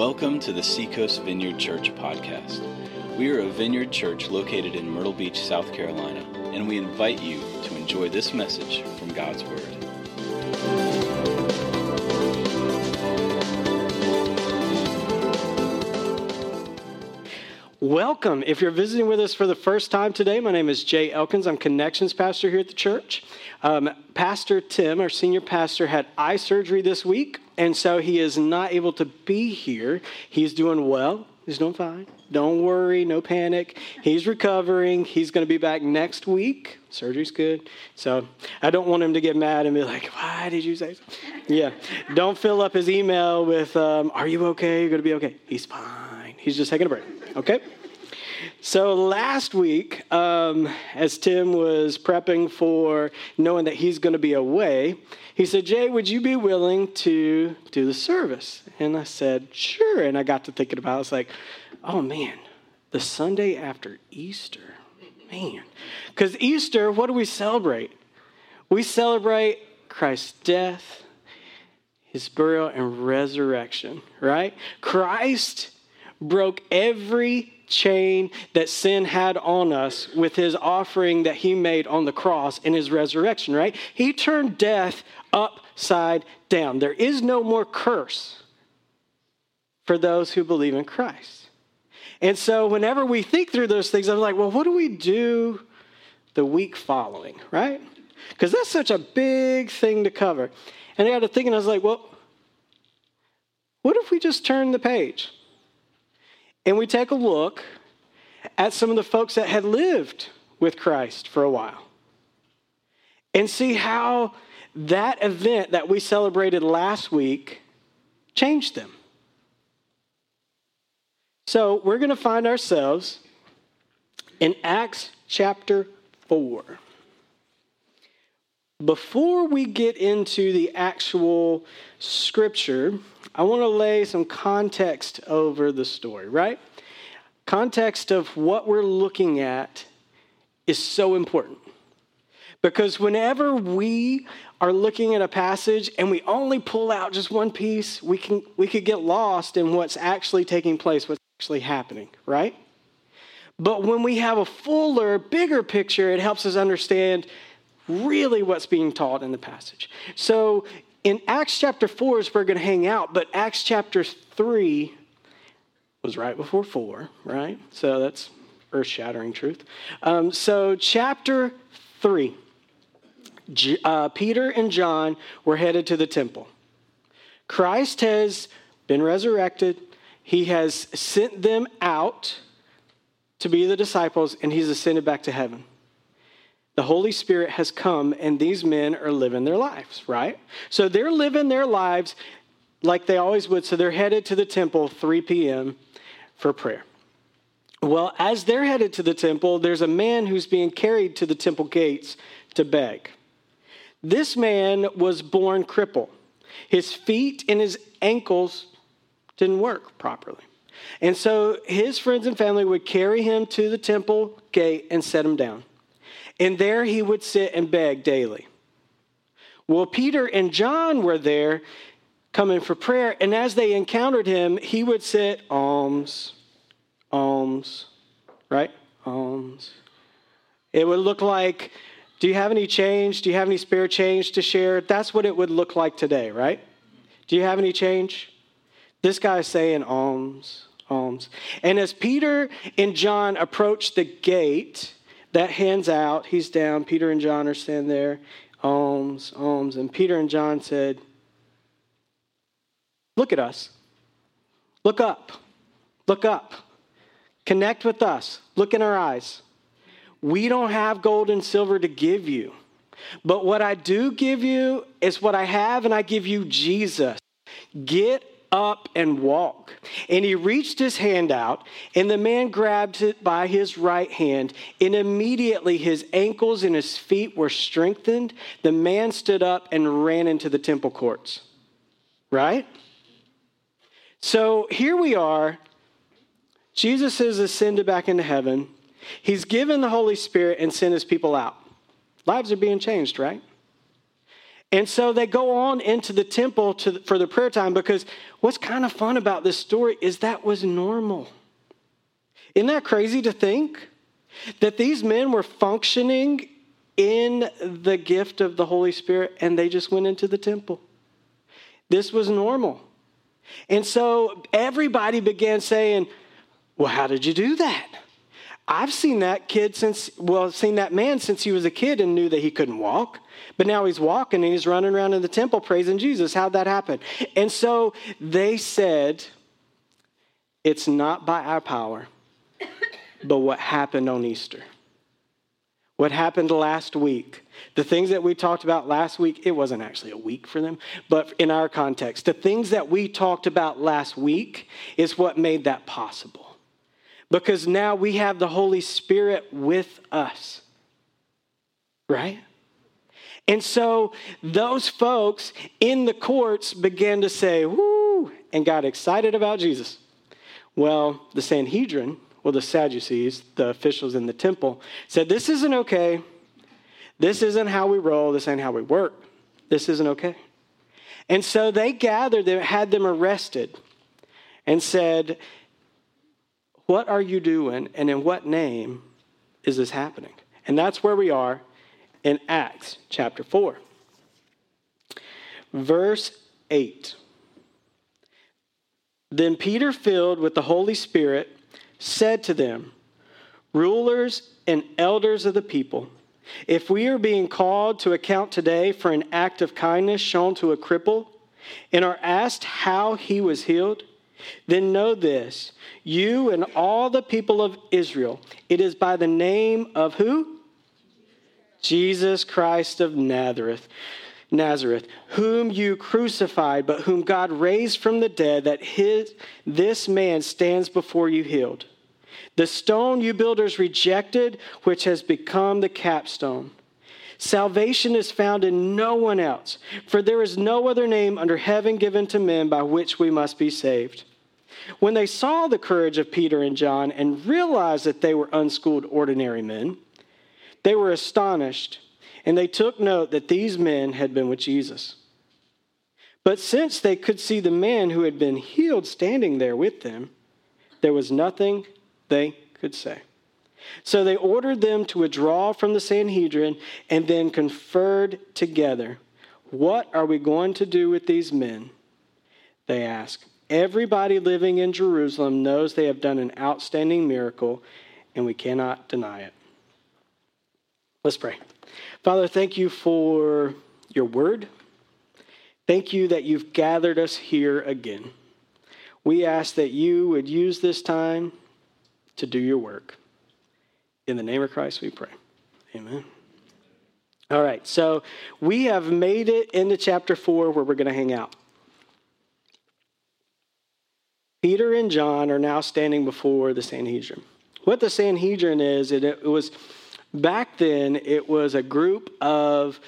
Welcome to the Seacoast Vineyard Church podcast. We are a vineyard church located in Myrtle Beach, South Carolina, and we invite you to enjoy this message from God's Word. Welcome. If you're visiting with us for the first time today, my name is Jay Elkins. I'm Connections Pastor here at the church. Um, pastor Tim, our senior pastor, had eye surgery this week, and so he is not able to be here. He's doing well, he's doing fine. Don't worry, no panic. He's recovering. He's going to be back next week. Surgery's good. So I don't want him to get mad and be like, why did you say so? Yeah. Don't fill up his email with, um, are you okay? You're going to be okay. He's fine. He's just taking a break. Okay? So last week, um, as Tim was prepping for knowing that he's going to be away, he said, Jay, would you be willing to do the service? And I said, sure. And I got to thinking about it. I was like, oh man, the Sunday after Easter. Man. Because Easter, what do we celebrate? We celebrate Christ's death, his burial, and resurrection, right? Christ broke every chain that sin had on us with his offering that he made on the cross in his resurrection, right? He turned death upside down. There is no more curse for those who believe in Christ. And so whenever we think through those things, I'm like, well, what do we do the week following, right? Because that's such a big thing to cover. And I got to thinking, I was like, well, what if we just turn the page? And we take a look at some of the folks that had lived with Christ for a while and see how that event that we celebrated last week changed them. So we're going to find ourselves in Acts chapter 4. Before we get into the actual scripture, I want to lay some context over the story, right? Context of what we're looking at is so important. Because whenever we are looking at a passage and we only pull out just one piece, we can we could get lost in what's actually taking place, what's actually happening, right? But when we have a fuller, bigger picture, it helps us understand really what's being taught in the passage. So in Acts chapter 4 is where we're going to hang out, but Acts chapter 3 was right before 4, right? So that's earth shattering truth. Um, so, chapter 3, uh, Peter and John were headed to the temple. Christ has been resurrected, he has sent them out to be the disciples, and he's ascended back to heaven. The Holy Spirit has come, and these men are living their lives, right? So they're living their lives like they always would. So they're headed to the temple 3 p.m. for prayer. Well, as they're headed to the temple, there's a man who's being carried to the temple gates to beg. This man was born crippled. His feet and his ankles didn't work properly. And so his friends and family would carry him to the temple gate and set him down. And there he would sit and beg daily. Well, Peter and John were there coming for prayer, and as they encountered him, he would sit, alms, alms, right? Alms. It would look like, do you have any change? Do you have any spare change to share? That's what it would look like today, right? Do you have any change? This guy's saying alms, alms. And as Peter and John approached the gate, that hand's out. He's down. Peter and John are standing there. Alms, alms. And Peter and John said, Look at us. Look up. Look up. Connect with us. Look in our eyes. We don't have gold and silver to give you. But what I do give you is what I have, and I give you Jesus. Get up and walk. And he reached his hand out, and the man grabbed it by his right hand, and immediately his ankles and his feet were strengthened. The man stood up and ran into the temple courts. Right? So here we are. Jesus has ascended back into heaven. He's given the Holy Spirit and sent his people out. Lives are being changed, right? And so they go on into the temple to, for the prayer time because what's kind of fun about this story is that was normal. Isn't that crazy to think? That these men were functioning in the gift of the Holy Spirit and they just went into the temple. This was normal. And so everybody began saying, Well, how did you do that? I've seen that kid since, well, seen that man since he was a kid and knew that he couldn't walk. But now he's walking and he's running around in the temple praising Jesus. How'd that happen? And so they said, It's not by our power, but what happened on Easter. What happened last week, the things that we talked about last week, it wasn't actually a week for them, but in our context, the things that we talked about last week is what made that possible. Because now we have the Holy Spirit with us, right? And so those folks in the courts began to say, woo, and got excited about Jesus. Well, the Sanhedrin, well, the Sadducees, the officials in the temple, said, This isn't okay. This isn't how we roll. This ain't how we work. This isn't okay. And so they gathered, they had them arrested, and said, What are you doing? And in what name is this happening? And that's where we are in Acts chapter 4. Verse 8. Then Peter, filled with the Holy Spirit, said to them, Rulers and elders of the people, if we are being called to account today for an act of kindness shown to a cripple and are asked how he was healed, then know this you and all the people of Israel, it is by the name of who? Jesus Christ of Nazareth. Nazareth, whom you crucified, but whom God raised from the dead, that his, this man stands before you healed. The stone you builders rejected, which has become the capstone. Salvation is found in no one else, for there is no other name under heaven given to men by which we must be saved. When they saw the courage of Peter and John and realized that they were unschooled, ordinary men, they were astonished, and they took note that these men had been with Jesus. But since they could see the man who had been healed standing there with them, there was nothing they could say. So they ordered them to withdraw from the Sanhedrin and then conferred together. What are we going to do with these men? They asked. Everybody living in Jerusalem knows they have done an outstanding miracle, and we cannot deny it. Let's pray. Father, thank you for your word. Thank you that you've gathered us here again. We ask that you would use this time to do your work. In the name of Christ, we pray. Amen. All right, so we have made it into chapter 4 where we're going to hang out. Peter and John are now standing before the Sanhedrin. What the Sanhedrin is, it, it was Back then, it was a group of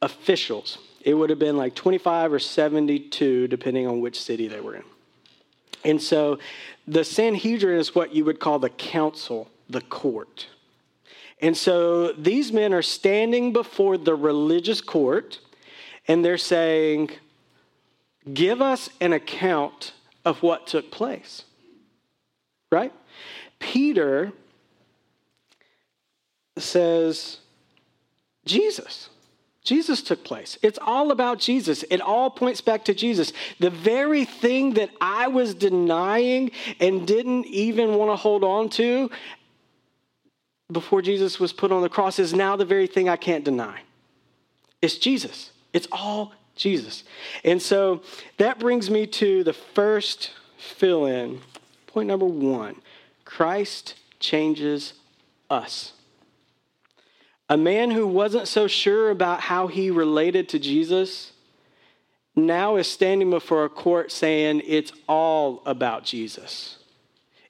officials. It would have been like 25 or 72, depending on which city they were in. And so the Sanhedrin is what you would call the council, the court. And so these men are standing before the religious court and they're saying, Give us an account of what took place. Right? Peter says Jesus. Jesus took place. It's all about Jesus. It all points back to Jesus. The very thing that I was denying and didn't even want to hold on to before Jesus was put on the cross is now the very thing I can't deny. It's Jesus. It's all Jesus. And so that brings me to the first fill in. Point number one Christ changes us. A man who wasn't so sure about how he related to Jesus now is standing before a court saying it's all about Jesus.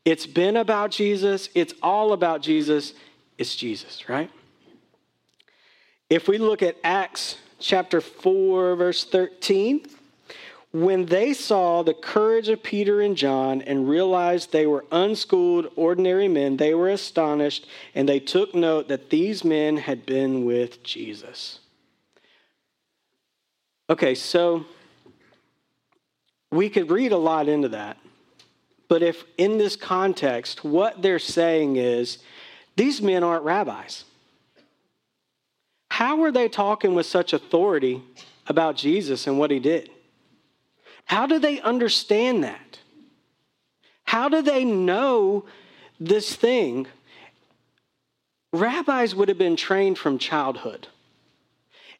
It's been about Jesus, it's all about Jesus, it's Jesus, right? If we look at Acts chapter 4, verse 13, when they saw the courage of Peter and John and realized they were unschooled, ordinary men, they were astonished and they took note that these men had been with Jesus. Okay, so we could read a lot into that. But if in this context, what they're saying is these men aren't rabbis. How were they talking with such authority about Jesus and what he did? How do they understand that? How do they know this thing? Rabbis would have been trained from childhood,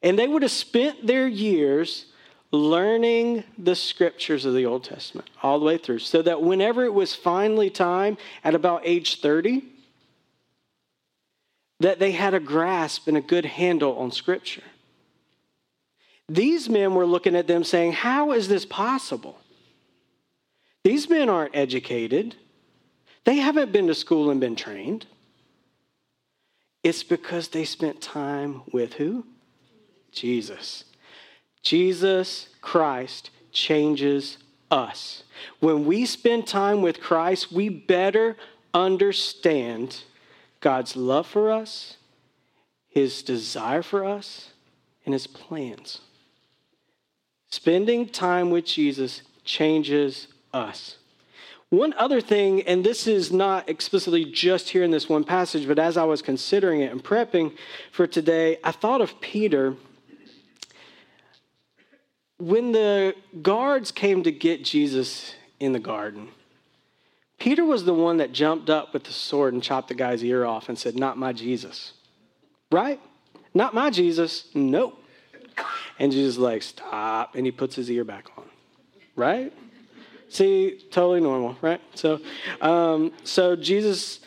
and they would have spent their years learning the scriptures of the Old Testament all the way through, so that whenever it was finally time at about age 30, that they had a grasp and a good handle on scripture. These men were looking at them saying, How is this possible? These men aren't educated. They haven't been to school and been trained. It's because they spent time with who? Jesus. Jesus Christ changes us. When we spend time with Christ, we better understand God's love for us, His desire for us, and His plans. Spending time with Jesus changes us. One other thing, and this is not explicitly just here in this one passage, but as I was considering it and prepping for today, I thought of Peter. When the guards came to get Jesus in the garden, Peter was the one that jumped up with the sword and chopped the guy's ear off and said, Not my Jesus. Right? Not my Jesus. Nope. And Jesus like, Stop. And he puts his ear back on. Right? See, totally normal, right? So, um, so Jesus,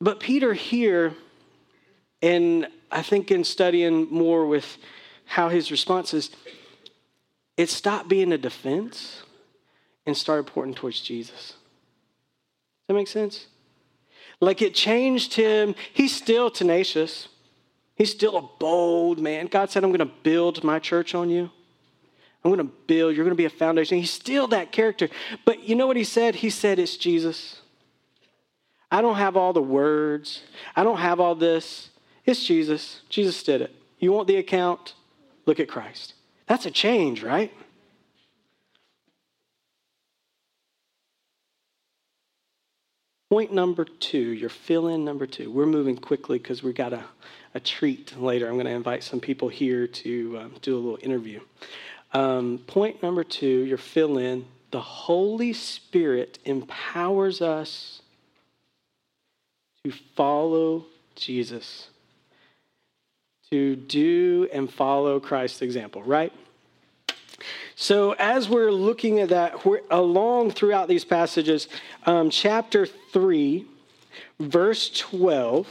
but Peter here, and I think in studying more with how his response is, it stopped being a defense and started pointing towards Jesus. Does that make sense? Like it changed him. He's still tenacious. He's still a bold man. God said, I'm going to build my church on you. I'm going to build. You're going to be a foundation. He's still that character. But you know what he said? He said, It's Jesus. I don't have all the words, I don't have all this. It's Jesus. Jesus did it. You want the account? Look at Christ. That's a change, right? Point number two, your fill in number two. We're moving quickly because we got a, a treat later. I'm going to invite some people here to um, do a little interview. Um, point number two, your fill in the Holy Spirit empowers us to follow Jesus, to do and follow Christ's example, right? So, as we're looking at that, we're along throughout these passages, um, chapter 3, verse 12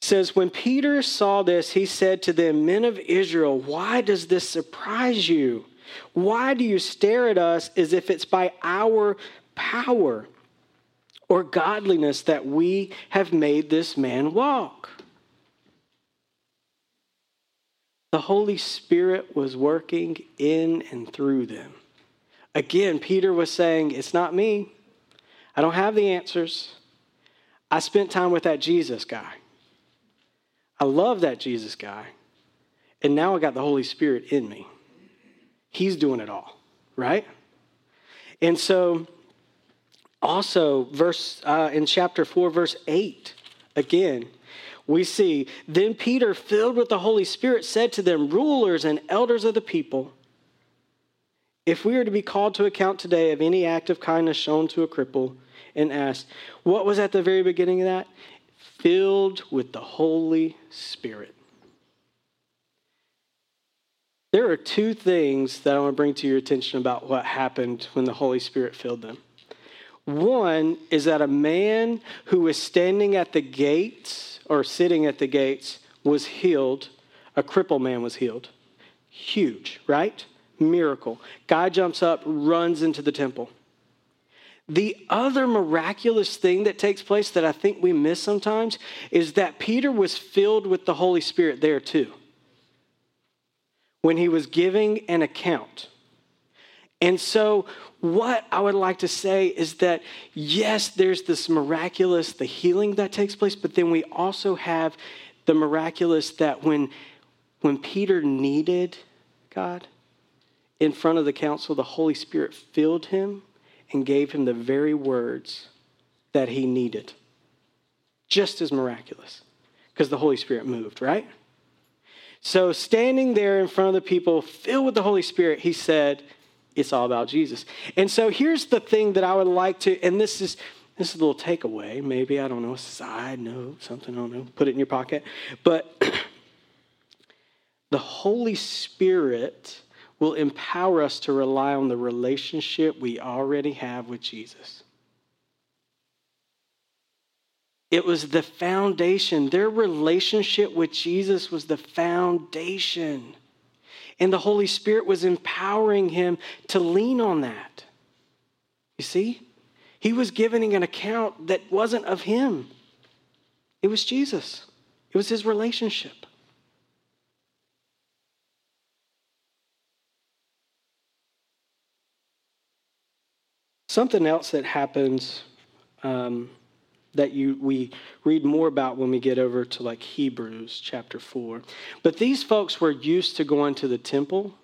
says, When Peter saw this, he said to them, Men of Israel, why does this surprise you? Why do you stare at us as if it's by our power or godliness that we have made this man walk? The Holy Spirit was working in and through them. Again, Peter was saying, It's not me. I don't have the answers. I spent time with that Jesus guy. I love that Jesus guy. And now I got the Holy Spirit in me. He's doing it all, right? And so, also, verse uh, in chapter 4, verse 8, again, we see, then Peter, filled with the Holy Spirit, said to them, Rulers and elders of the people, if we are to be called to account today of any act of kindness shown to a cripple, and asked, what was at the very beginning of that? filled with the Holy Spirit. There are two things that I want to bring to your attention about what happened when the Holy Spirit filled them. One is that a man who was standing at the gates or sitting at the gates was healed. A crippled man was healed. Huge, right? Miracle. Guy jumps up, runs into the temple. The other miraculous thing that takes place that I think we miss sometimes is that Peter was filled with the Holy Spirit there too when he was giving an account. And so, what I would like to say is that yes, there's this miraculous, the healing that takes place, but then we also have the miraculous that when when Peter needed God in front of the council, the Holy Spirit filled him and gave him the very words that he needed. Just as miraculous because the Holy Spirit moved, right? So, standing there in front of the people, filled with the Holy Spirit, he said, It's all about Jesus. And so, here's the thing that I would like to, and this is. This is a little takeaway, maybe, I don't know, a side note, something, I don't know, put it in your pocket. But the Holy Spirit will empower us to rely on the relationship we already have with Jesus. It was the foundation. Their relationship with Jesus was the foundation. And the Holy Spirit was empowering him to lean on that. You see? He was giving an account that wasn't of him, it was Jesus, it was his relationship. Something else that happens um, that you we read more about when we get over to like Hebrews chapter 4. But these folks were used to going to the temple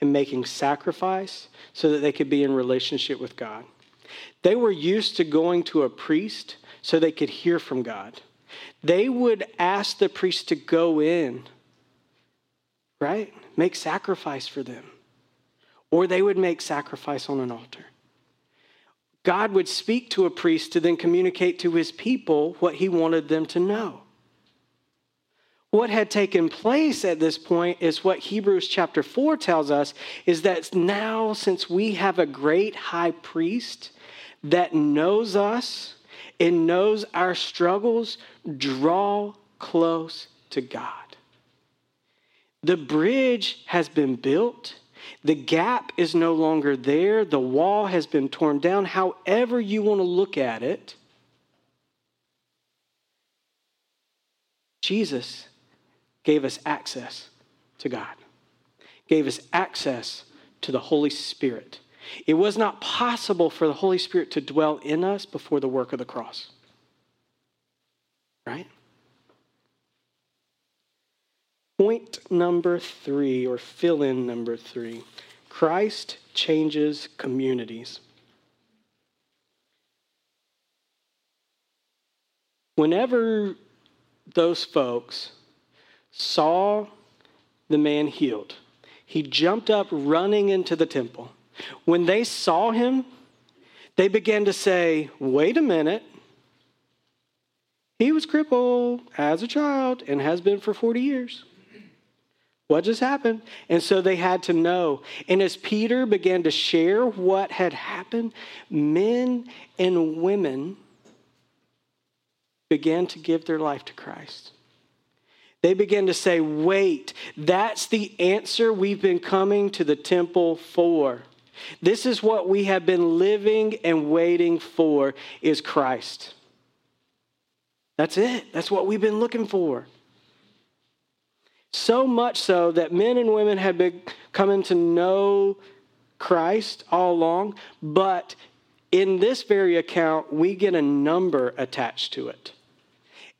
and making sacrifice so that they could be in relationship with God. They were used to going to a priest so they could hear from God. They would ask the priest to go in, right? Make sacrifice for them. Or they would make sacrifice on an altar. God would speak to a priest to then communicate to his people what he wanted them to know. What had taken place at this point is what Hebrews chapter 4 tells us is that now, since we have a great high priest that knows us and knows our struggles, draw close to God. The bridge has been built the gap is no longer there. The wall has been torn down. However, you want to look at it, Jesus gave us access to God, gave us access to the Holy Spirit. It was not possible for the Holy Spirit to dwell in us before the work of the cross. Right? Point number three, or fill in number three Christ changes communities. Whenever those folks saw the man healed, he jumped up running into the temple. When they saw him, they began to say, Wait a minute. He was crippled as a child and has been for 40 years. What just happened? And so they had to know. And as Peter began to share what had happened, men and women began to give their life to Christ. They began to say, wait, that's the answer we've been coming to the temple for. This is what we have been living and waiting for is Christ. That's it. That's what we've been looking for. So much so that men and women had been coming to know Christ all along, but in this very account, we get a number attached to it.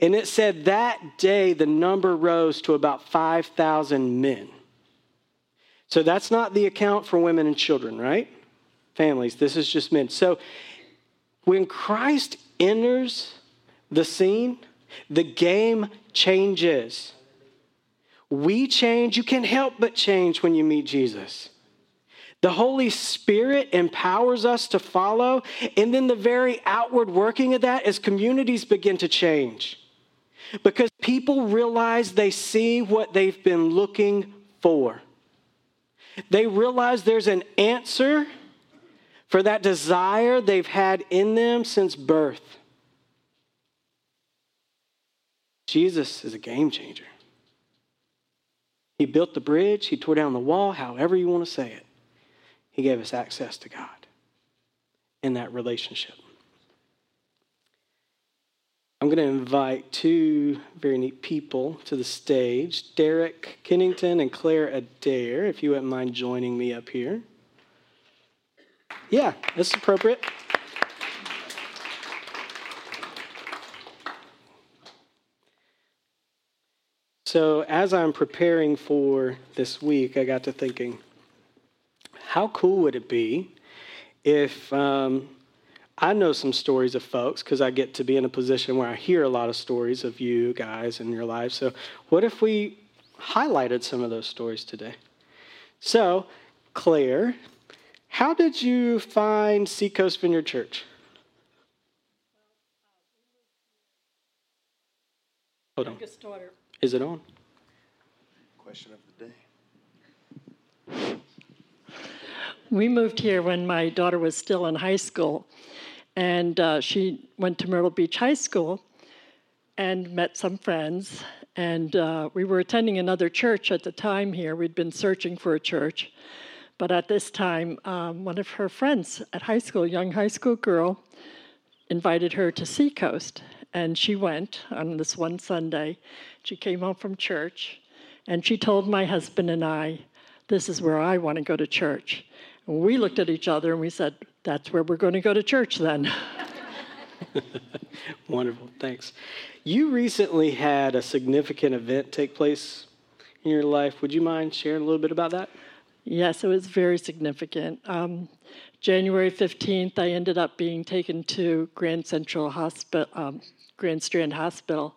And it said that day the number rose to about 5,000 men. So that's not the account for women and children, right? Families, this is just men. So when Christ enters the scene, the game changes. We change. You can't help but change when you meet Jesus. The Holy Spirit empowers us to follow. And then the very outward working of that is communities begin to change. Because people realize they see what they've been looking for. They realize there's an answer for that desire they've had in them since birth. Jesus is a game changer. He built the bridge, He tore down the wall, however you want to say it. He gave us access to God in that relationship. I'm going to invite two very neat people to the stage Derek Kennington and Claire Adair, if you wouldn't mind joining me up here. Yeah, that's appropriate. So, as I'm preparing for this week, I got to thinking, how cool would it be if um, I know some stories of folks because I get to be in a position where I hear a lot of stories of you guys in your lives. So, what if we highlighted some of those stories today? So, Claire, how did you find Seacoast Vineyard Church? Hold on. Is it on? Question of the day. We moved here when my daughter was still in high school, and uh, she went to Myrtle Beach High School and met some friends. And uh, we were attending another church at the time here. We'd been searching for a church. But at this time, um, one of her friends at high school, a young high school girl, invited her to Seacoast. And she went on this one Sunday. She came home from church and she told my husband and I, This is where I want to go to church. And we looked at each other and we said, That's where we're going to go to church then. Wonderful, thanks. You recently had a significant event take place in your life. Would you mind sharing a little bit about that? Yes, it was very significant. Um, January 15th, I ended up being taken to Grand Central Hospital, um, Grand Strand Hospital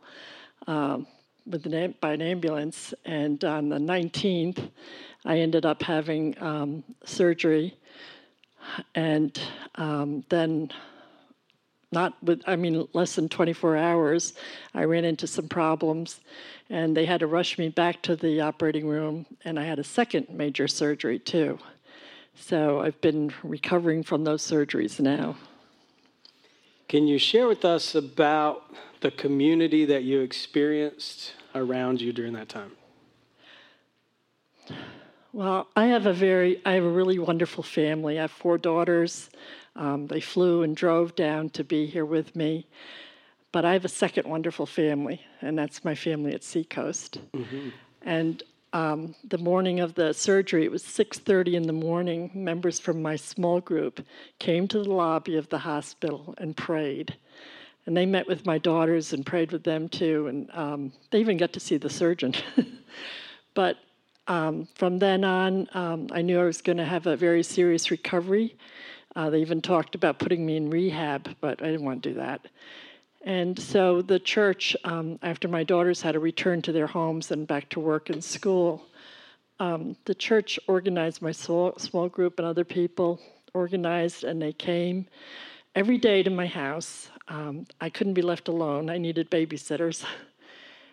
um, with an, by an ambulance. And on the 19th, I ended up having um, surgery. And um, then, not with, I mean, less than 24 hours, I ran into some problems. And they had to rush me back to the operating room. And I had a second major surgery, too. So I've been recovering from those surgeries now. Can you share with us about the community that you experienced around you during that time? Well, I have a very, I have a really wonderful family. I have four daughters. Um, they flew and drove down to be here with me. But I have a second wonderful family, and that's my family at Seacoast. Mm-hmm. And um, the morning of the surgery, it was 6:30 in the morning. Members from my small group came to the lobby of the hospital and prayed, and they met with my daughters and prayed with them too. And um, they even got to see the surgeon. but um, from then on, um, I knew I was going to have a very serious recovery. Uh, they even talked about putting me in rehab, but I didn't want to do that. And so the church, um, after my daughters had to return to their homes and back to work and school, um, the church organized my small, small group and other people organized, and they came every day to my house. Um, I couldn't be left alone, I needed babysitters.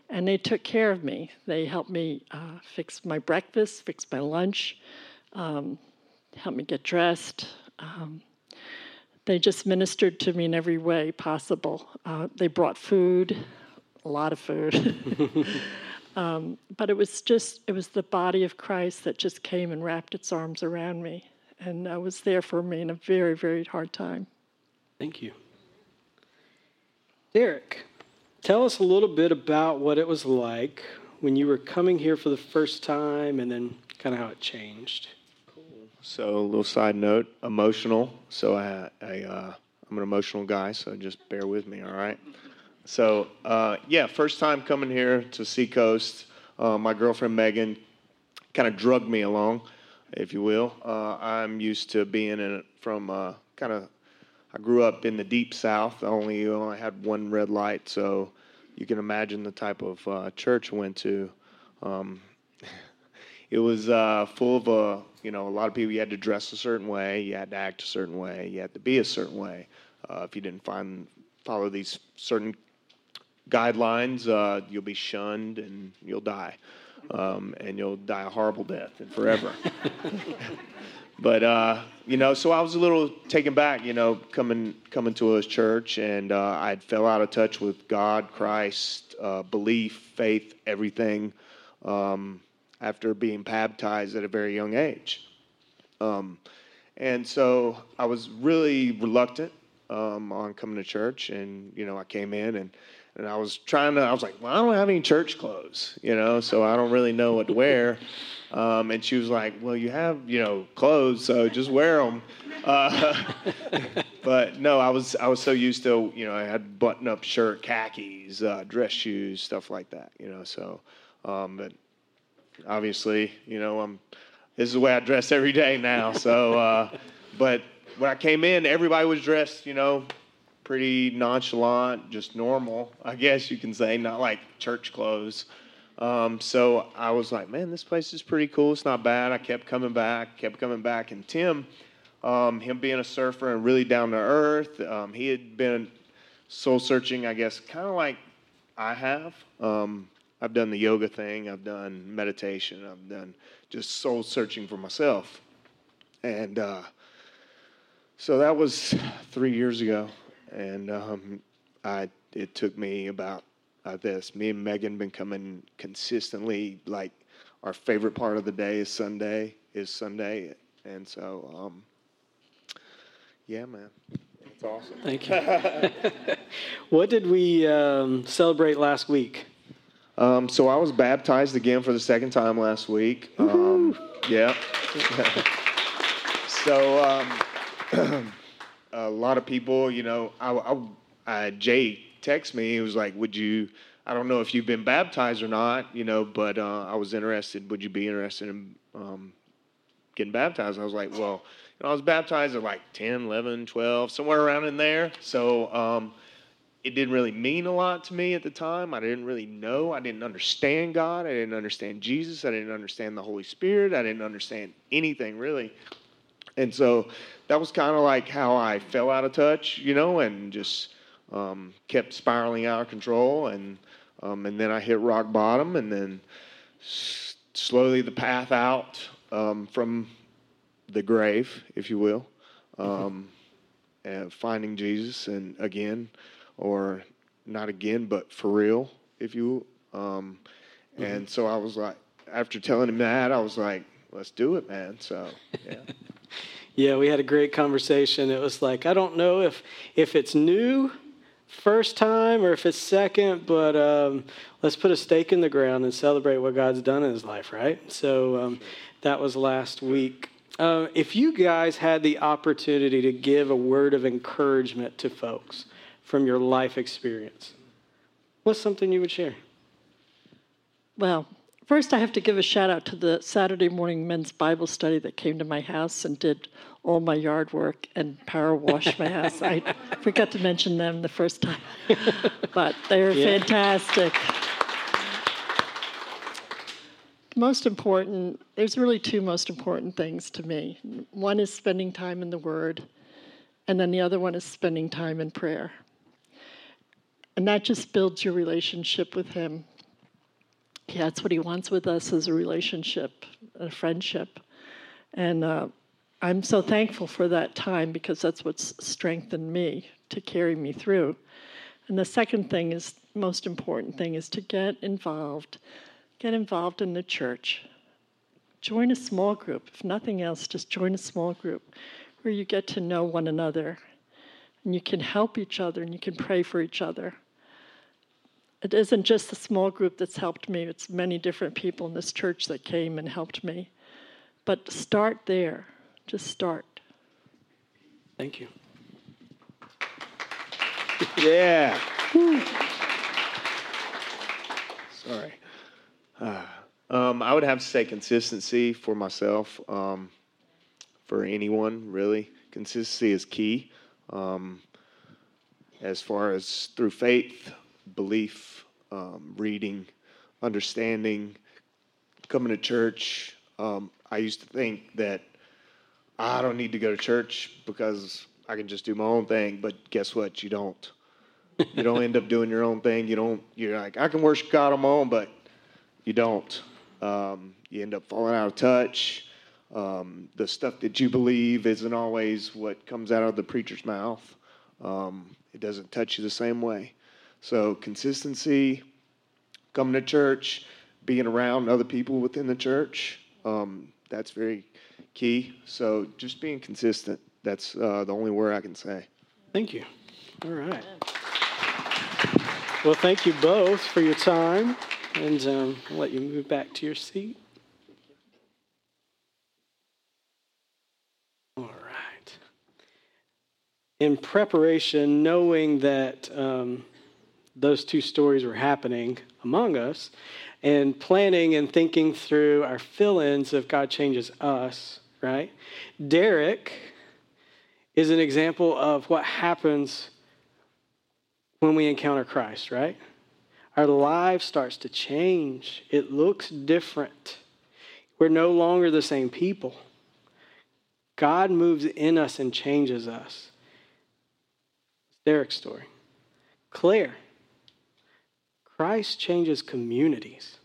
And they took care of me. They helped me uh, fix my breakfast, fix my lunch, um, helped me get dressed. Um, they just ministered to me in every way possible. Uh, they brought food, a lot of food. um, but it was just, it was the body of Christ that just came and wrapped its arms around me. And uh, was there for me in a very, very hard time. Thank you. Derek, tell us a little bit about what it was like when you were coming here for the first time and then kind of how it changed. So, a little side note: emotional. So, I, I uh, I'm an emotional guy. So, just bear with me. All right. So, uh, yeah, first time coming here to Seacoast. Uh, my girlfriend Megan kind of drugged me along, if you will. Uh, I'm used to being in from uh, kind of. I grew up in the deep south. Only you only had one red light, so you can imagine the type of uh, church I went to. Um, it was uh, full of a you know a lot of people. You had to dress a certain way, you had to act a certain way, you had to be a certain way. Uh, if you didn't find follow these certain guidelines, uh, you'll be shunned and you'll die, um, and you'll die a horrible death and forever. but uh, you know, so I was a little taken back, you know, coming coming to a church, and uh, I fell out of touch with God, Christ, uh, belief, faith, everything. Um, after being baptized at a very young age. Um, and so I was really reluctant um, on coming to church, and you know I came in and and I was trying to. I was like, well, I don't have any church clothes, you know, so I don't really know what to wear. Um, and she was like, well, you have you know clothes, so just wear them. Uh, but no, I was I was so used to you know I had button up shirt, khakis, uh, dress shoes, stuff like that, you know. So Um, but obviously, you know, I'm. This is the way I dress every day now. So, uh, but when I came in, everybody was dressed, you know, pretty nonchalant, just normal, I guess you can say, not like church clothes. Um, so I was like, man, this place is pretty cool. It's not bad. I kept coming back, kept coming back. And Tim, um, him being a surfer and really down to earth, um, he had been soul searching, I guess, kind of like I have. Um, I've done the yoga thing, I've done meditation, I've done just soul searching for myself. And uh, so that was three years ago. And um, I, it took me about uh, this. Me and Megan been coming consistently. Like our favorite part of the day is Sunday. Is Sunday, and so um, yeah, man, it's awesome. Thank you. what did we um, celebrate last week? Um, so I was baptized again for the second time last week. Um, yeah. so um, a lot of people, you know, I, I, I Jay texted me. He was like, "Would you?" I don't know if you've been baptized or not, you know, but uh, I was interested. Would you be interested in um, getting baptized? I was like, well, you know, I was baptized at like 10, 11, 12, somewhere around in there. So um, it didn't really mean a lot to me at the time. I didn't really know. I didn't understand God. I didn't understand Jesus. I didn't understand the Holy Spirit. I didn't understand anything really. And so that was kind of like how I fell out of touch, you know, and just um, kept spiraling out of control. And um, and then I hit rock bottom, and then s- slowly the path out um, from the grave, if you will, um, and finding Jesus, and again, or not again, but for real, if you. Um, and so I was like, after telling him that, I was like, let's do it, man. So yeah. Yeah, we had a great conversation. It was like I don't know if if it's new first time or if it's second, but um, let's put a stake in the ground and celebrate what God's done in his life, right? So um, that was last week. Uh, if you guys had the opportunity to give a word of encouragement to folks from your life experience, what's something you would share? Well, first I have to give a shout out to the Saturday morning men's Bible study that came to my house and did all my yard work and power washed my house. I forgot to mention them the first time, but they're yeah. fantastic. Most important, there's really two most important things to me. One is spending time in the Word, and then the other one is spending time in prayer. And that just builds your relationship with Him. Yeah, that's what He wants with us is a relationship, a friendship. And uh, I'm so thankful for that time because that's what's strengthened me to carry me through. And the second thing is most important thing is to get involved. Get involved in the church. Join a small group. If nothing else, just join a small group where you get to know one another and you can help each other and you can pray for each other. It isn't just a small group that's helped me, it's many different people in this church that came and helped me. But start there just start. Thank you. yeah. Sorry. Uh, um, I would have to say consistency for myself, um, for anyone, really. Consistency is key. Um, as far as through faith, belief, um, reading, understanding, coming to church. Um, I used to think that I don't need to go to church because I can just do my own thing. But guess what? You don't. You don't end up doing your own thing. You don't. You're like, I can worship God on my own, but you don't. Um, you end up falling out of touch. Um, the stuff that you believe isn't always what comes out of the preacher's mouth. Um, it doesn't touch you the same way. So consistency, coming to church, being around other people within the church, um, that's very key. So just being consistent. That's uh, the only word I can say. Thank you. All right. Well, thank you both for your time, and um, I'll let you move back to your seat. All right. In preparation, knowing that um, those two stories were happening among us and planning and thinking through our fill ins of God changes us, right? Derek is an example of what happens when we encounter Christ, right? Our life starts to change, it looks different. We're no longer the same people. God moves in us and changes us. Derek's story. Claire. Christ changes communities.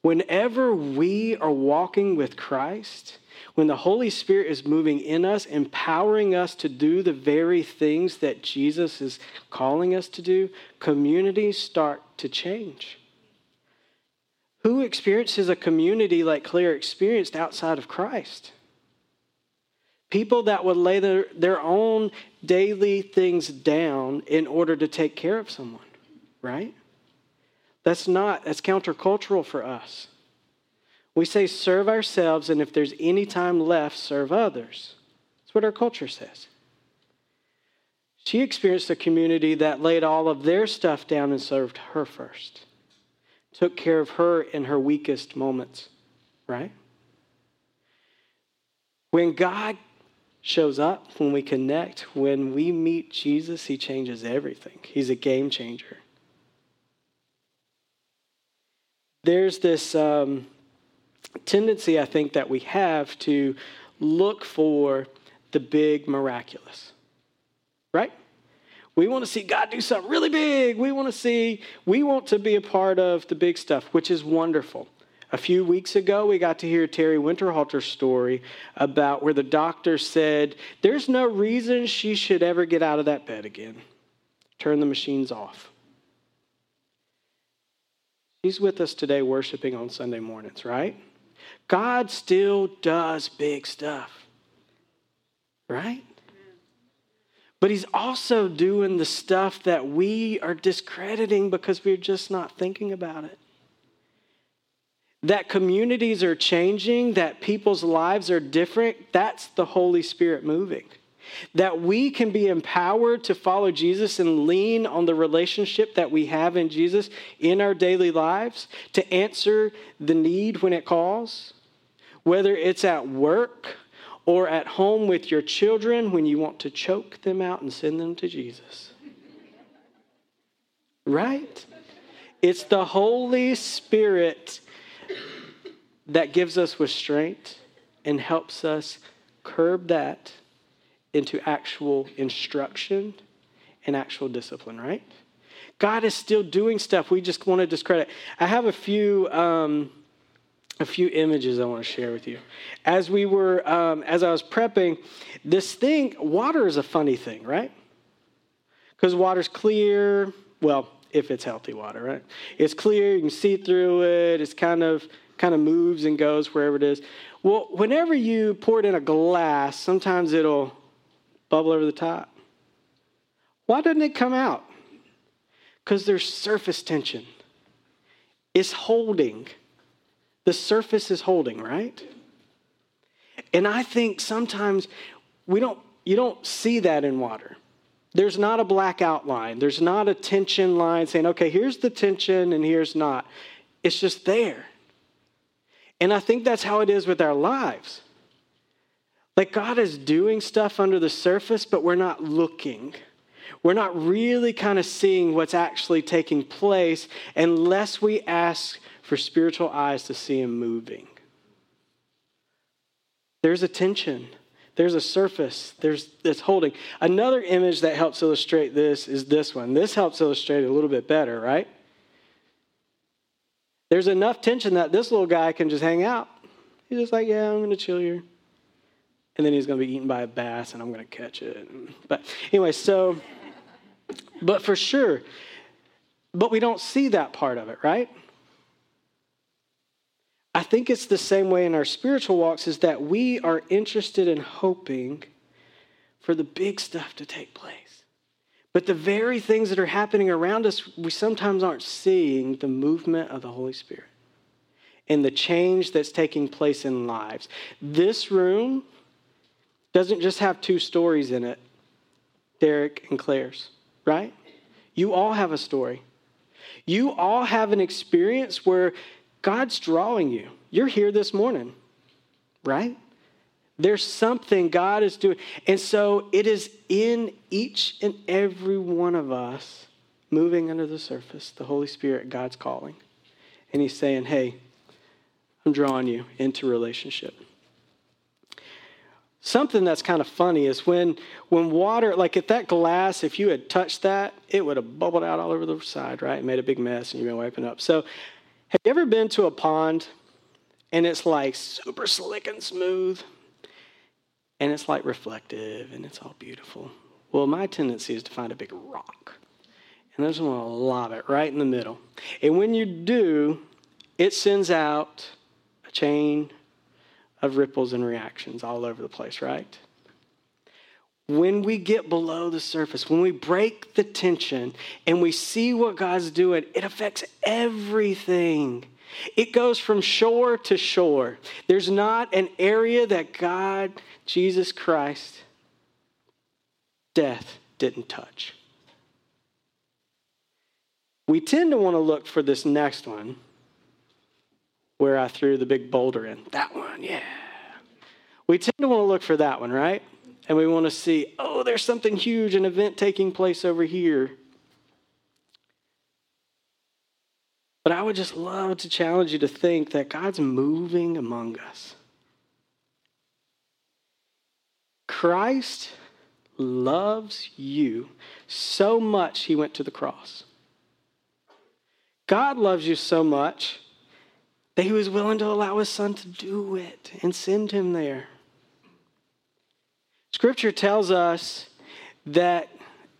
Whenever we are walking with Christ, when the Holy Spirit is moving in us, empowering us to do the very things that Jesus is calling us to do, communities start to change. Who experiences a community like Claire experienced outside of Christ? People that would lay their, their own daily things down in order to take care of someone, right? That's not, that's countercultural for us. We say serve ourselves, and if there's any time left, serve others. That's what our culture says. She experienced a community that laid all of their stuff down and served her first, took care of her in her weakest moments, right? When God shows up, when we connect, when we meet Jesus, he changes everything. He's a game changer. There's this um, tendency, I think, that we have to look for the big miraculous, right? We want to see God do something really big. We want to see, we want to be a part of the big stuff, which is wonderful. A few weeks ago, we got to hear Terry Winterhalter's story about where the doctor said there's no reason she should ever get out of that bed again. Turn the machines off. She's with us today worshiping on Sunday mornings, right? God still does big stuff, right? But he's also doing the stuff that we are discrediting because we're just not thinking about it that communities are changing, that people's lives are different, that's the Holy Spirit moving. That we can be empowered to follow Jesus and lean on the relationship that we have in Jesus in our daily lives to answer the need when it calls, whether it's at work or at home with your children when you want to choke them out and send them to Jesus. Right? It's the Holy Spirit that gives us restraint and helps us curb that into actual instruction and actual discipline, right? God is still doing stuff. We just want to discredit. I have a few um, a few images I want to share with you. As we were, um, as I was prepping, this thing, water is a funny thing, right? Because water's clear. Well, if it's healthy water, right? It's clear. You can see through it. It's kind of kind of moves and goes wherever it is. Well, whenever you pour it in a glass, sometimes it'll bubble over the top. Why doesn't it come out? Because there's surface tension. It's holding. The surface is holding, right? And I think sometimes we don't you don't see that in water. There's not a black outline. There's not a tension line saying, okay, here's the tension and here's not. It's just there. And I think that's how it is with our lives. Like God is doing stuff under the surface, but we're not looking. We're not really kind of seeing what's actually taking place unless we ask for spiritual eyes to see Him moving. There's a tension. There's a surface. There's that's holding. Another image that helps illustrate this is this one. This helps illustrate it a little bit better, right? There's enough tension that this little guy can just hang out. He's just like, yeah, I'm going to chill here. And then he's going to be eaten by a bass and I'm going to catch it. But anyway, so, but for sure, but we don't see that part of it, right? I think it's the same way in our spiritual walks is that we are interested in hoping for the big stuff to take place. But the very things that are happening around us, we sometimes aren't seeing the movement of the Holy Spirit and the change that's taking place in lives. This room doesn't just have two stories in it Derek and Claire's, right? You all have a story. You all have an experience where God's drawing you. You're here this morning, right? There's something God is doing. And so it is in each and every one of us moving under the surface, the Holy Spirit, God's calling. And He's saying, hey, I'm drawing you into relationship. Something that's kind of funny is when when water, like if that glass, if you had touched that, it would have bubbled out all over the side, right? And made a big mess and you've been wiping up. So have you ever been to a pond and it's like super slick and smooth? And it's like reflective and it's all beautiful. Well, my tendency is to find a big rock. And I just want to lob it right in the middle. And when you do, it sends out a chain of ripples and reactions all over the place, right? When we get below the surface, when we break the tension and we see what God's doing, it affects everything. It goes from shore to shore. There's not an area that God, Jesus Christ, death didn't touch. We tend to want to look for this next one where I threw the big boulder in. That one, yeah. We tend to want to look for that one, right? And we want to see, oh, there's something huge, an event taking place over here. But I would just love to challenge you to think that God's moving among us. Christ loves you so much, he went to the cross. God loves you so much that he was willing to allow his son to do it and send him there. Scripture tells us that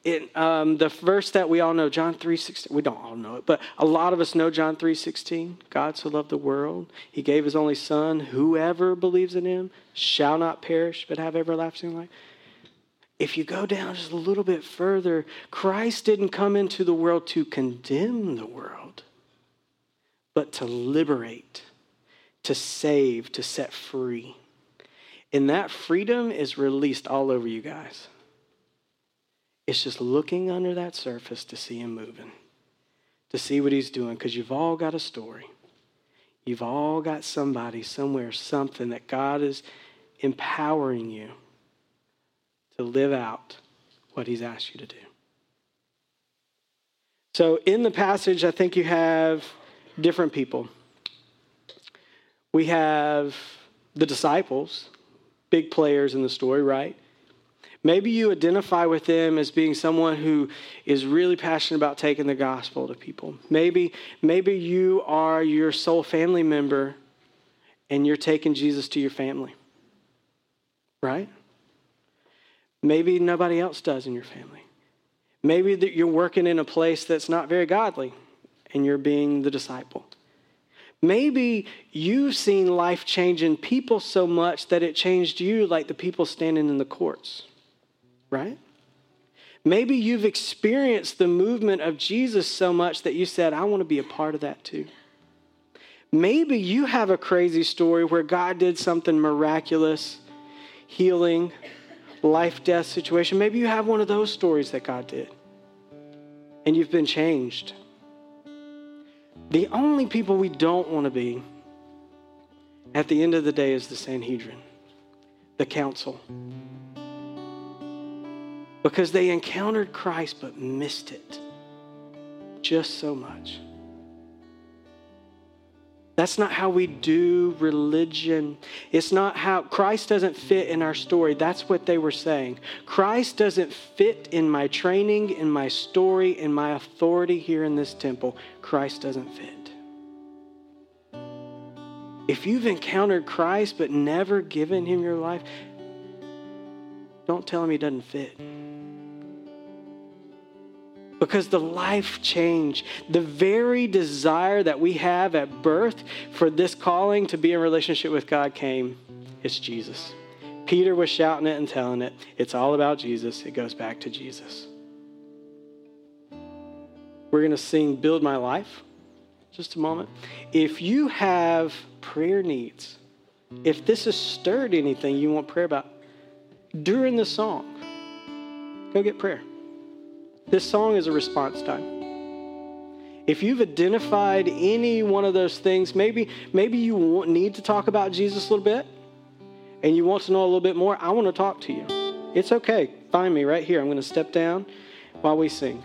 in um, the verse that we all know, John 3.16, we don't all know it, but a lot of us know John 3.16. God so loved the world, he gave his only son. Whoever believes in him shall not perish, but have everlasting life. If you go down just a little bit further, Christ didn't come into the world to condemn the world but to liberate, to save, to set free. And that freedom is released all over you guys. It's just looking under that surface to see him moving, to see what he's doing, because you've all got a story. You've all got somebody, somewhere, something that God is empowering you to live out what he's asked you to do. So, in the passage, I think you have different people. We have the disciples, big players in the story, right? Maybe you identify with them as being someone who is really passionate about taking the gospel to people. Maybe, maybe you are your sole family member and you're taking Jesus to your family. Right? Maybe nobody else does in your family. Maybe that you're working in a place that's not very godly and you're being the disciple. Maybe you've seen life changing people so much that it changed you like the people standing in the courts, right? Maybe you've experienced the movement of Jesus so much that you said, I want to be a part of that too. Maybe you have a crazy story where God did something miraculous, healing, life death situation. Maybe you have one of those stories that God did, and you've been changed. The only people we don't want to be at the end of the day is the Sanhedrin, the council. Because they encountered Christ but missed it just so much. That's not how we do religion. It's not how Christ doesn't fit in our story. That's what they were saying. Christ doesn't fit in my training, in my story, in my authority here in this temple. Christ doesn't fit. If you've encountered Christ but never given him your life, don't tell him he doesn't fit. Because the life change, the very desire that we have at birth for this calling to be in relationship with God came, it's Jesus. Peter was shouting it and telling it. It's all about Jesus. It goes back to Jesus. We're going to sing Build My Life just a moment. If you have prayer needs, if this has stirred anything you want prayer about during the song, go get prayer. This song is a response time. If you've identified any one of those things, maybe maybe you need to talk about Jesus a little bit and you want to know a little bit more, I want to talk to you. It's okay. Find me right here. I'm going to step down while we sing.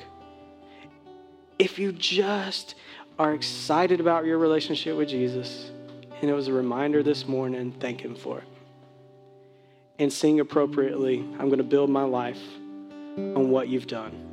If you just are excited about your relationship with Jesus, and it was a reminder this morning, thank Him for it. And sing appropriately, I'm going to build my life on what you've done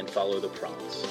and follow the prompts.